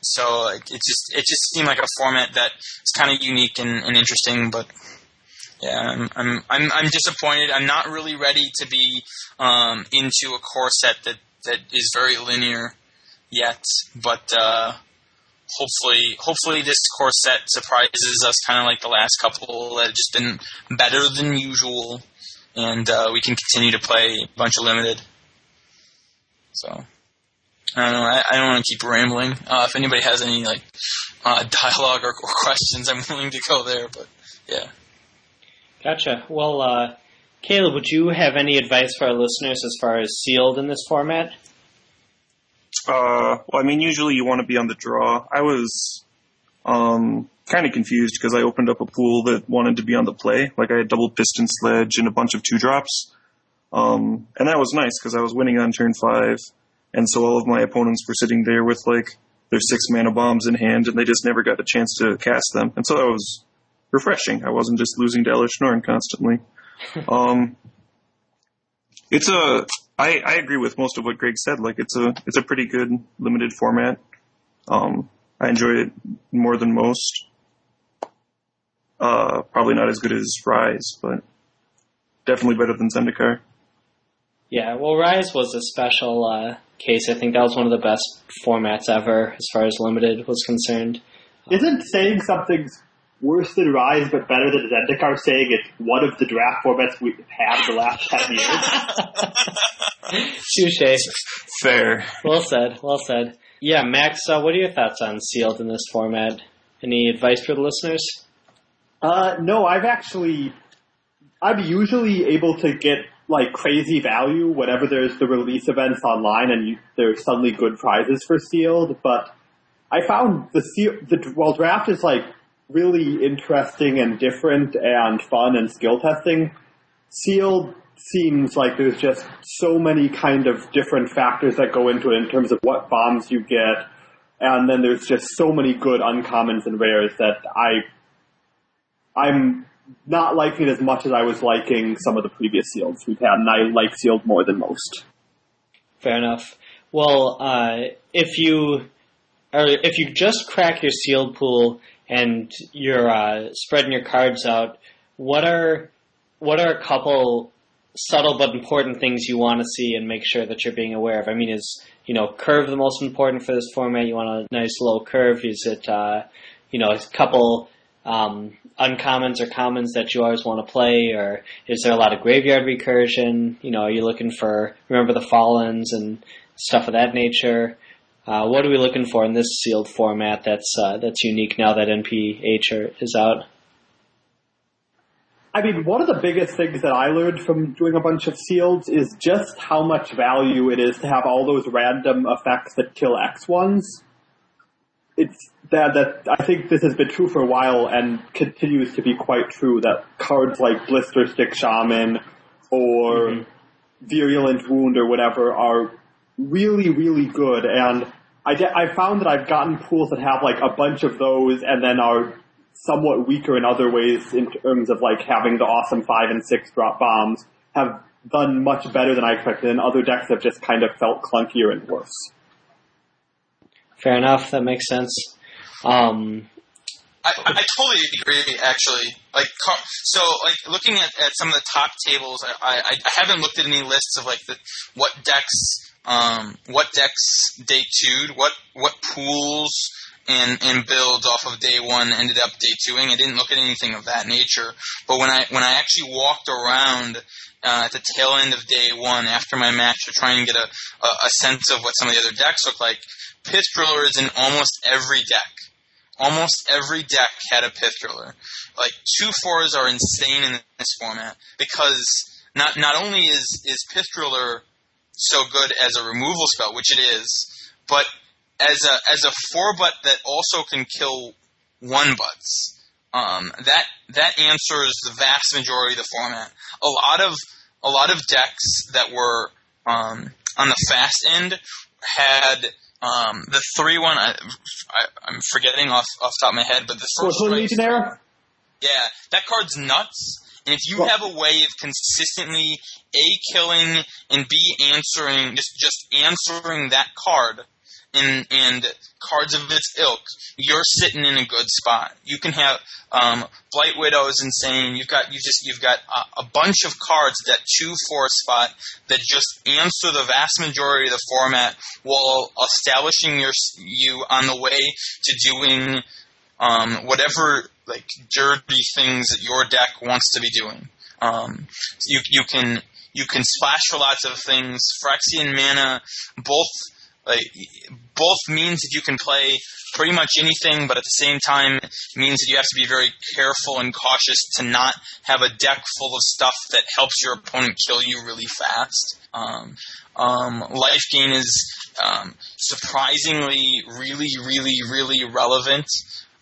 so like it just it just seemed like a format that is kind of unique and, and interesting, but yeah, I'm, I'm I'm I'm disappointed. I'm not really ready to be um, into a core set that that is very linear yet, but uh, hopefully hopefully this core set surprises us, kind of like the last couple that have just been better than usual, and uh, we can continue to play a bunch of limited. So. I don't know. I, I don't want to keep rambling. Uh, if anybody has any like uh, dialogue or, or questions, I'm willing to go there. But yeah. Gotcha. Well, uh, Caleb, would you have any advice for our listeners as far as sealed in this format? Uh, well, I mean, usually you want to be on the draw. I was um, kind of confused because I opened up a pool that wanted to be on the play. Like I had double piston sledge and a bunch of two drops. Um, and that was nice because I was winning on turn five, and so all of my opponents were sitting there with like their six mana bombs in hand, and they just never got a chance to cast them. And so that was refreshing. I wasn't just losing to Elesh Norn constantly. um, it's a. I, I agree with most of what Greg said. Like it's a it's a pretty good limited format. Um, I enjoy it more than most. Uh, probably not as good as Rise, but definitely better than Zendikar. Yeah, well, Rise was a special uh, case. I think that was one of the best formats ever as far as limited was concerned. Isn't saying something's worse than Rise but better than Zendikar saying it's one of the draft formats we've had the last 10 years? Touche. Fair. Well said, well said. Yeah, Max, uh, what are your thoughts on Sealed in this format? Any advice for the listeners? Uh, no, I've actually, I'm usually able to get like crazy value whenever there's the release events online and you, there's suddenly good prizes for sealed. But I found the seal, the well draft is like really interesting and different and fun and skill testing. Sealed seems like there's just so many kind of different factors that go into it in terms of what bombs you get, and then there's just so many good uncommons and rares that I I'm not liking it as much as I was liking some of the previous seals we've had, and I like sealed more than most. Fair enough. Well, uh, if you or if you just crack your sealed pool and you're uh, spreading your cards out, what are what are a couple subtle but important things you want to see and make sure that you're being aware of? I mean, is you know curve the most important for this format? You want a nice low curve? Is it uh, you know a couple um, uncommons or commons that you always want to play, or is there a lot of graveyard recursion? You know, are you looking for Remember the Fallens and stuff of that nature? Uh, what are we looking for in this sealed format that's uh, that's unique now that NPH is out? I mean, one of the biggest things that I learned from doing a bunch of seals is just how much value it is to have all those random effects that kill X ones. It's that that I think this has been true for a while and continues to be quite true. That cards like Blisterstick Shaman or mm-hmm. Virulent Wound or whatever are really really good. And I I found that I've gotten pools that have like a bunch of those and then are somewhat weaker in other ways in terms of like having the awesome five and six drop bombs have done much better than I expected, and other decks have just kind of felt clunkier and worse. Fair enough. That makes sense. Um, I, I totally agree. Actually, like so, like looking at, at some of the top tables, I, I, I haven't looked at any lists of like the what decks, um, what decks day two, what what pools and and builds off of day one ended up day twoing. I didn't look at anything of that nature. But when I when I actually walked around uh, at the tail end of day one after my match to try and get a, a, a sense of what some of the other decks look like, Pith Driller is in almost every deck. Almost every deck had a Pith Driller. Like two fours are insane in this format because not not only is is Pith Driller so good as a removal spell, which it is, but as a as a four butt that also can kill one butts. Um, that that answers the vast majority of the format. A lot of a lot of decks that were um, on the fast end had um, the three one. I, am forgetting off off the top of my head, but the Porcelain Legionnaire. Yeah, that card's nuts. And if you well, have a way of consistently a killing and b answering just just answering that card and and cards of its ilk, you're sitting in a good spot. You can have um, Blightwidow is insane. You've got you just you've got a, a bunch of cards that two four spot that just answer the vast majority of the format while establishing your you on the way to doing um, whatever like dirty things that your deck wants to be doing. Um, you you can you can splash for lots of things. Phyrexian mana, both like both means that you can play pretty much anything, but at the same time means that you have to be very careful and cautious to not have a deck full of stuff that helps your opponent kill you really fast. Um, um, life gain is um, surprisingly really, really, really relevant.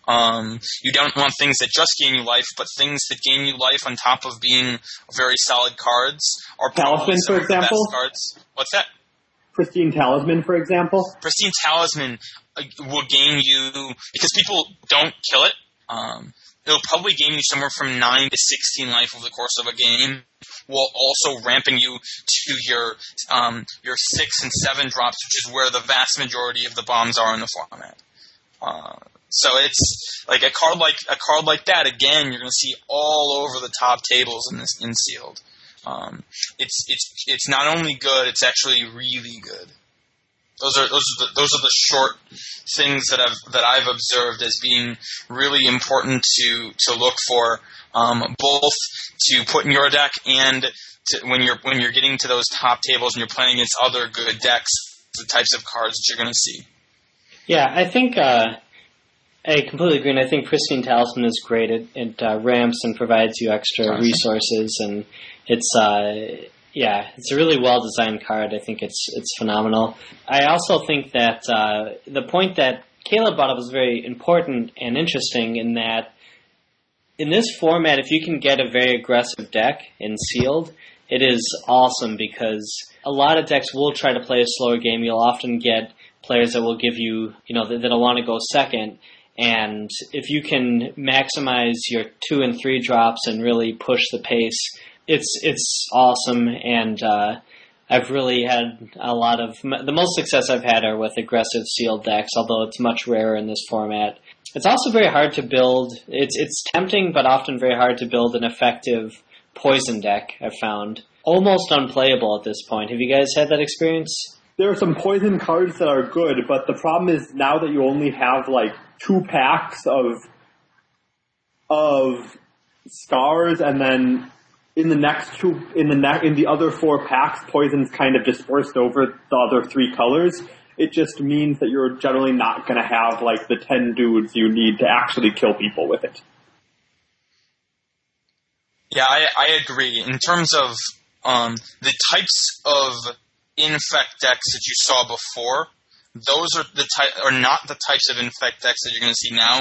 Um, you don't want things that just gain you life, but things that gain you life on top of being very solid cards. Or Talisman, for example. Cards. What's that? Pristine Talisman, for example. Pristine Talisman uh, will gain you because people don't kill it. Um, it'll probably gain you somewhere from nine to sixteen life over the course of a game, while also ramping you to your um, your six and seven drops, which is where the vast majority of the bombs are in the format. Uh, so it's like a card like a card like that. Again, you're going to see all over the top tables in this in sealed. Um, it's it's it's not only good; it's actually really good. Those are those are the, those are the short things that I've that I've observed as being really important to to look for, um, both to put in your deck and to, when you're when you're getting to those top tables and you're playing against other good decks, the types of cards that you're going to see. Yeah, I think uh, I completely agree. And I think Pristine Talisman is great. It, it uh, ramps and provides you extra resources, and it's uh, yeah, it's a really well designed card. I think it's it's phenomenal. I also think that uh, the point that Caleb brought up is very important and interesting in that in this format, if you can get a very aggressive deck in sealed, it is awesome because a lot of decks will try to play a slower game. You'll often get players that will give you, you know, that, that'll want to go second. And if you can maximize your two and three drops and really push the pace, it's it's awesome. And uh, I've really had a lot of the most success I've had are with aggressive sealed decks, although it's much rarer in this format. It's also very hard to build. It's it's tempting, but often very hard to build an effective poison deck. I've found almost unplayable at this point. Have you guys had that experience? There are some poison cards that are good, but the problem is now that you only have like two packs of of scars, and then in the next two in the ne- in the other four packs, poison's kind of dispersed over the other three colors. It just means that you're generally not going to have like the ten dudes you need to actually kill people with it. Yeah, I, I agree. In terms of um, the types of infect decks that you saw before, those are the type are not the types of infect decks that you're going to see now.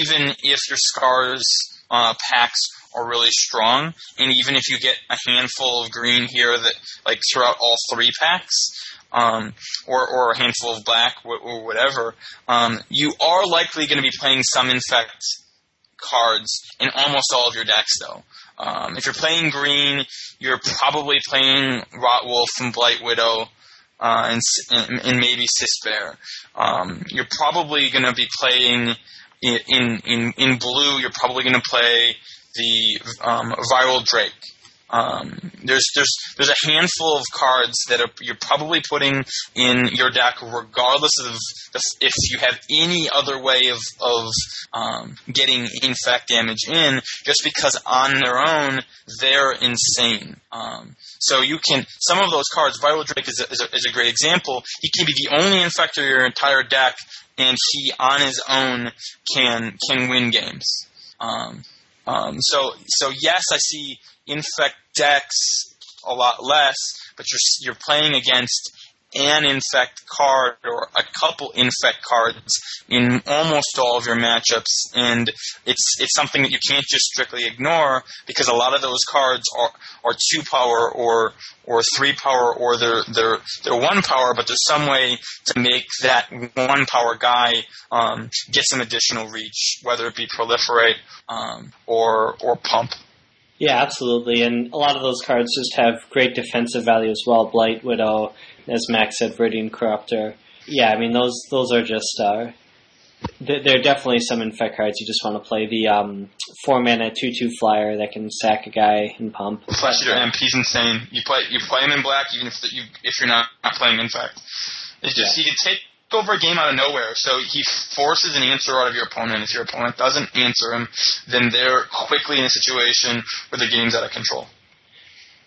Even if your scars uh, packs are really strong, and even if you get a handful of green here that like throughout all three packs, um, or or a handful of black or whatever, um, you are likely going to be playing some infect cards in almost all of your decks, though. Um, if you're playing green, you're probably playing Rot Wolf and Blightwidow, uh, and, and, maybe Cystbearer. Um, you're probably going to be playing in, in in blue. You're probably going to play the um, Viral Drake. Um, there's there's there's a handful of cards that are, you're probably putting in your deck, regardless of if you have any other way of of um, getting infect damage in, just because on their own they're insane. Um, so you can some of those cards. Viral Drake is a, is a, is a great example. He can be the only infector in your entire deck, and he on his own can can win games. Um, um, so so yes, I see infect decks a lot less, but you're you're playing against an infect card or a couple infect cards in almost all of your matchups, and it's it's something that you can't just strictly ignore because a lot of those cards are are two power or or three power or they're they're they're one power, but there's some way to make that one power guy um, get some additional reach, whether it be proliferate um, or or pump. Yeah, absolutely. And a lot of those cards just have great defensive value as well. Blight, Widow, as Max said, Viridian Corrupter. Yeah, I mean those those are just uh, they're definitely some infect cards you just want to play. The um, four mana two two flyer that can sack a guy and pump. Flesh-Eater Imp, he's insane. You play you play him in black even if you if you're not, not playing infect. It's just yeah. he can take over a game out of nowhere. So he forces an answer out of your opponent. If your opponent doesn't answer him, then they're quickly in a situation where the game's out of control.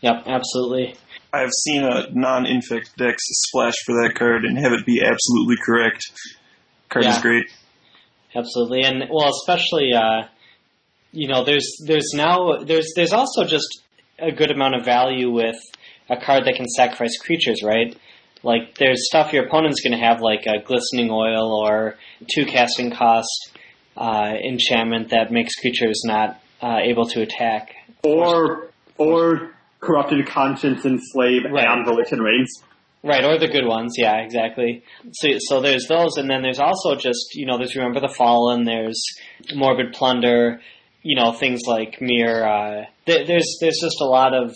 Yep, absolutely. I've seen a non-infect decks splash for that card and have it be absolutely correct. Card yeah. is great. Absolutely, and well, especially uh, you know, there's there's now there's there's also just a good amount of value with a card that can sacrifice creatures, right? Like there's stuff your opponent's going to have, like a glistening oil or two casting cost, uh, enchantment that makes creatures not uh, able to attack. Or or corrupted conscience, enslave, Right. and volition reins. Right, or the good ones, yeah, exactly. So, so there's those, and then there's also just, you know, there's Remember the Fallen, there's Morbid Plunder, you know, things like Mere, uh, th- there's, there's just a lot of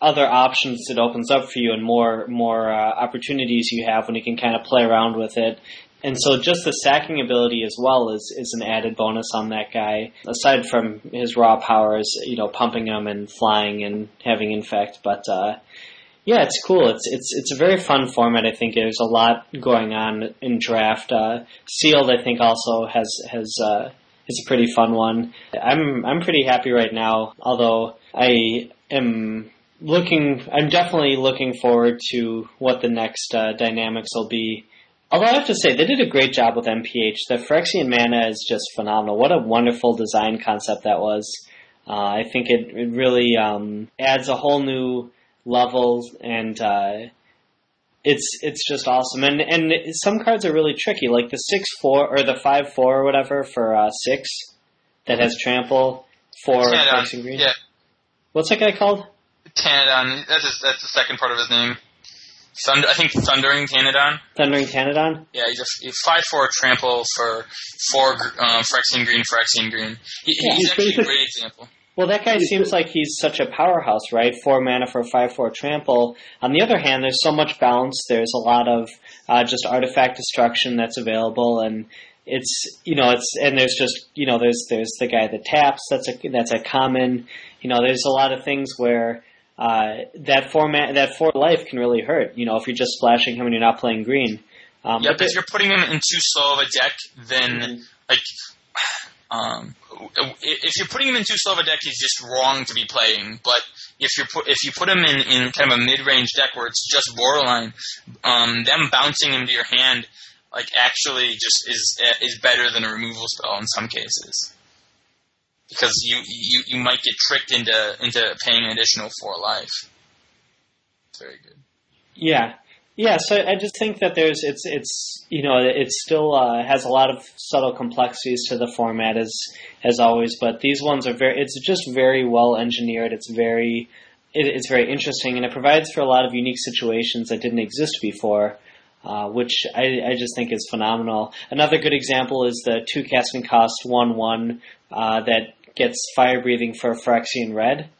other options it opens up for you and more, more, uh, opportunities you have when you can kind of play around with it. And so just the sacking ability as well is, is an added bonus on that guy, aside from his raw powers, you know, pumping him and flying and having infect, but, uh, yeah, it's cool. It's it's it's a very fun format. I think there's a lot going on in draft. Uh, Sealed, I think, also has has uh, is a pretty fun one. I'm I'm pretty happy right now. Although I am looking, I'm definitely looking forward to what the next uh, dynamics will be. Although I have to say, they did a great job with NPH. The Phyrexian mana is just phenomenal. What a wonderful design concept that was. Uh, I think it, it really um, adds a whole new level, and uh, it's it's just awesome. And and some cards are really tricky, like the six four or the five four or whatever for uh, six that has trample for Tanadon. Phyrexian green. Yeah, What's that guy called? Tanadon. That's his, that's the second part of his name. Thunder, I think Thundering Tanadon. Thundering Tanadon. Yeah, he's a he's five four trample for four um, Phyrexian green, Phyrexian green. He, Yeah, he's he's actually a great example. Well, that guy seems like he's such a powerhouse, right? Four mana for five four trample. On the other hand, there's so much balance. There's a lot of uh, just artifact destruction that's available, and it's you know it's and there's just you know there's there's the guy that taps. That's a that's a common. You know, there's a lot of things where uh, that four ma- that four life can really hurt. You know, if you're just splashing him and you're not playing green. Um, but if you're putting him in too slow of a deck, then like um, if you're putting him in too slow of a deck, he's just wrong to be playing. But if you put if you put him in, in kind of a mid range deck where it's just borderline, um, them bouncing into your hand like actually just is is better than a removal spell in some cases. Because you, you, you might get tricked into into paying an additional four life. Very good. Yeah, yeah. So I just think that there's it's it's you know it still uh, has a lot of subtle complexities to the format as as always, but these ones are very. It's just very well engineered. It's very it, it's very interesting, and it provides for a lot of unique situations that didn't exist before. Uh, which I, I just think is phenomenal. Another good example is the two casting cost one one uh, that gets fire breathing for Phyrexian red.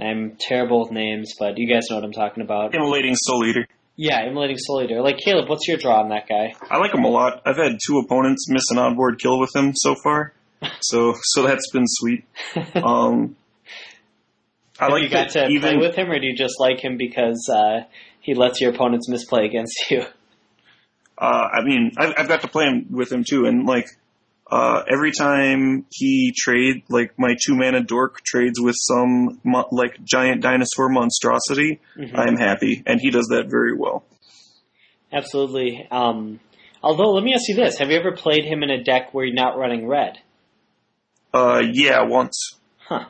I'm terrible with names, but you guys know what I'm talking about. Immolating Souleater. Yeah, Immolating Souleater. Like, Caleb, what's your draw on that guy? I like him a lot. I've had two opponents miss an onboard kill with him so far, so so that's been sweet. Um, I Have like you got to even play with him, or do you just like him because uh, he lets your opponents misplay against you? Uh, I mean, I've, I've got to play him with him too, and like uh, every time he trade, like my two mana dork trades with some mo- like giant dinosaur monstrosity, Mhm. I'm happy, and he does that very well. Absolutely. Um, although, let me ask you this: Have you ever played him in a deck where you're not running red? Uh, yeah, once. Huh.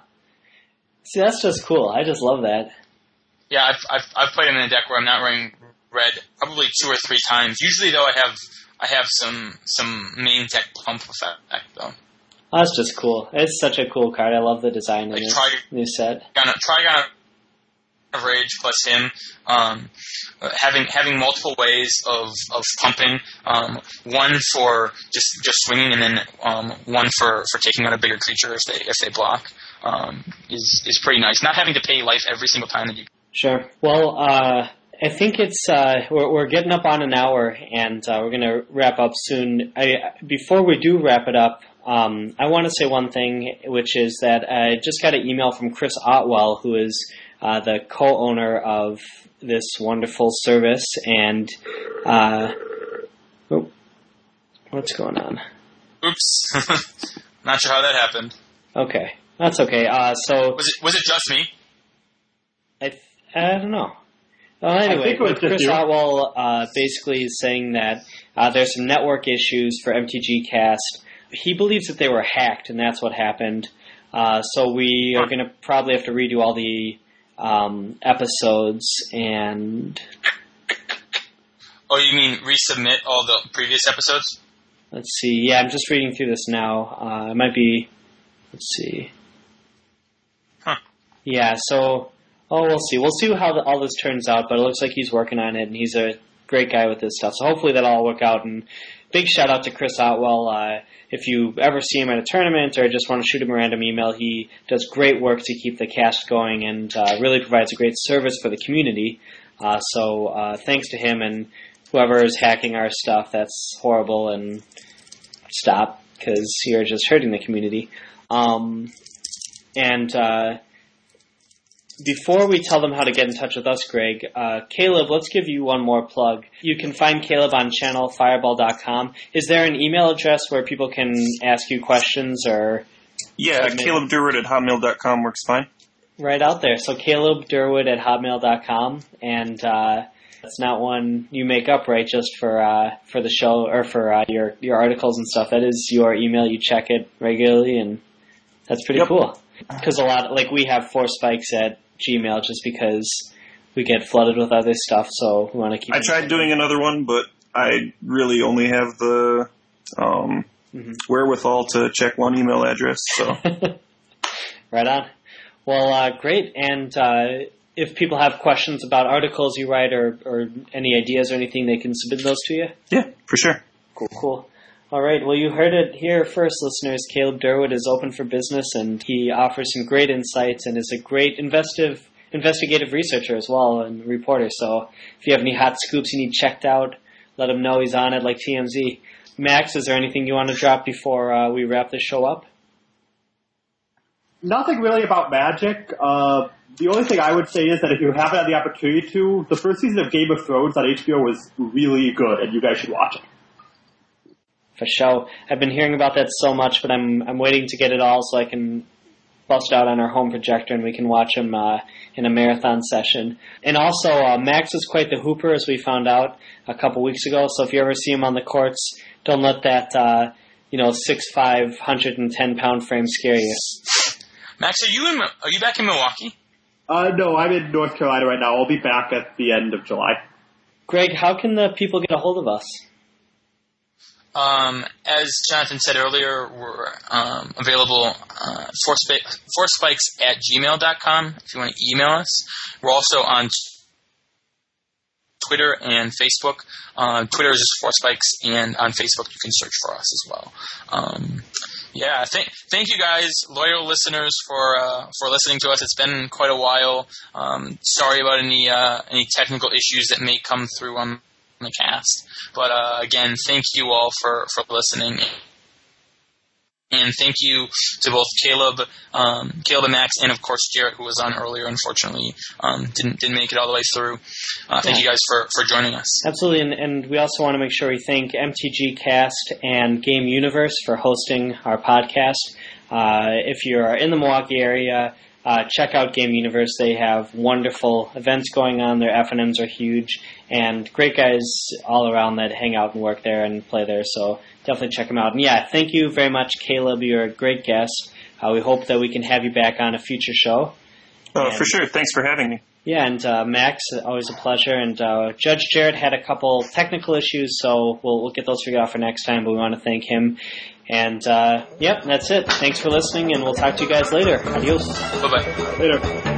See, that's just cool. I just love that. Yeah, I've, I've I've played him in a deck where I'm not running red probably two or three times. Usually though, I have I have some some main tech pump effect though. That's just cool. It's such a cool card. I love the design in Like this try new set. Trigon Trigon of Rage plus him, um, having having multiple ways of of pumping. Um, one for just just swinging, and then um, one for for taking out a bigger creature if they if they block. Um, is is pretty nice. Not having to pay life every single time that you Sure. Well, uh, I think it's uh, we're, we're getting up on an hour, and uh, we're going to wrap up soon. I, before we do wrap it up, um, I want to say one thing, which is that I just got an email from Chris Otwell, who is uh, the co-owner of this wonderful service, and uh, oh, what's going on? Oops. Not sure how that happened. Okay, that's okay. Uh, so Was it was it just me? I, th- I don't know. Well, anyway, think it was Chris just. Otwell uh, basically is saying that uh, there's some network issues for MTG Cast. He believes that they were hacked, and that's what happened. Uh, so we are going to probably have to redo all the um, episodes, and Oh, you mean resubmit all the previous episodes? let's see. Yeah, I'm just reading through this now. Uh, it might be. Let's see. Huh. Yeah. So, oh, we'll see. We'll see how the, all this turns out. But it looks like he's working on it, and he's a great guy with this stuff. So hopefully that'll all work out. And big shout out to Chris Otwell. Uh, if you ever see him at a tournament or just want to shoot him a random email, he does great work to keep the cast going and uh, really provides a great service for the community. Uh, so uh, thanks to him and whoever is hacking our stuff. That's horrible and stop because you're just hurting the community. Um, and uh, before we tell them how to get in touch with us, Greg, uh, Caleb, let's give you one more plug. You can find Caleb on channelfireball.com. Is there an email address where people can ask you questions or? Yeah, Caleb Durward at hotmail.com works fine. Right out there. So Caleb Durward at hotmail.com. And, uh, that's not one you make up, right? Just for uh, for the show or for uh, your your articles and stuff. That is your email. You check it regularly, and that's pretty Yep. cool. Because a lot, like we have Forcespikes at Gmail, just because we get flooded with other stuff. So we want to keep. I tried doing another one, but I really only have the um, Mhm. wherewithal to check one email address. So right on. Well, uh, great. And uh, if people have questions about articles you write or, or any ideas or anything, they can submit those to you. yeah, for sure. Cool, cool. All right. Well, you heard it here first, listeners. Caleb Durward is open for business, and he offers some great insights and is a great investive, investigative researcher as well and reporter. So, if you have any hot scoops you need checked out, let him know he's on it like TMZ. Max, is there anything you want to drop before uh, we wrap this show up? Nothing really about Magic. Uh, the only thing I would say is that if you haven't had the opportunity to, the first season of Game of Thrones on HBO was really good, and you guys should watch it. For sure. I've been hearing about that so much, but I'm I'm waiting to get it all so I can bust out on our home projector and we can watch them uh, in a marathon session. And also, uh, Max is quite the hooper, as we found out a couple weeks ago. So if you ever see him on the courts, don't let that uh, you know six five hundred and ten pound frame scare you. Max, are you in? Are you back in Milwaukee? Uh, no, I'm in North Carolina right now. I'll be back at the end of July. Greg, how can the people get a hold of us? Um, as Jonathan said earlier, we're um, available uh, for, spa- Forcespikes at gmail.com if you want to email us. We're also on Twitter and Facebook. Uh, Twitter is just Forcespikes, and on Facebook you can search for us as well. Um, yeah, thank thank you guys, loyal listeners, for uh, for listening to us. It's been quite a while. Um, sorry about any uh, any technical issues that may come through on the cast, but uh, again, thank you all for for listening. And thank you to both Caleb, um, Caleb and Max, and of course Garrett, who was on earlier. Unfortunately, um, didn't didn't make it all the way through. Uh, thank Yeah. you guys for, for joining us. Absolutely, and, and we also want to make sure we thank MTG Cast and Game Universe for hosting our podcast. Uh, if you're in the Milwaukee area, uh, check out Game Universe. They have wonderful events going on. Their FNMs are huge, and great guys all around that hang out and work there and play there. So definitely check them out. And yeah, thank you very much, Caleb. You're a great guest. Uh, we hope that we can have you back on a future show. Uh, And- for sure. Thanks for having me. Yeah, and uh, Max, always a pleasure. And uh, Judge Jarrett had a couple technical issues, so we'll, we'll get those figured out for next time. But we want to thank him. And uh, yep, that's it. Thanks for listening, and we'll talk to you guys later. Adios. Bye bye. Later.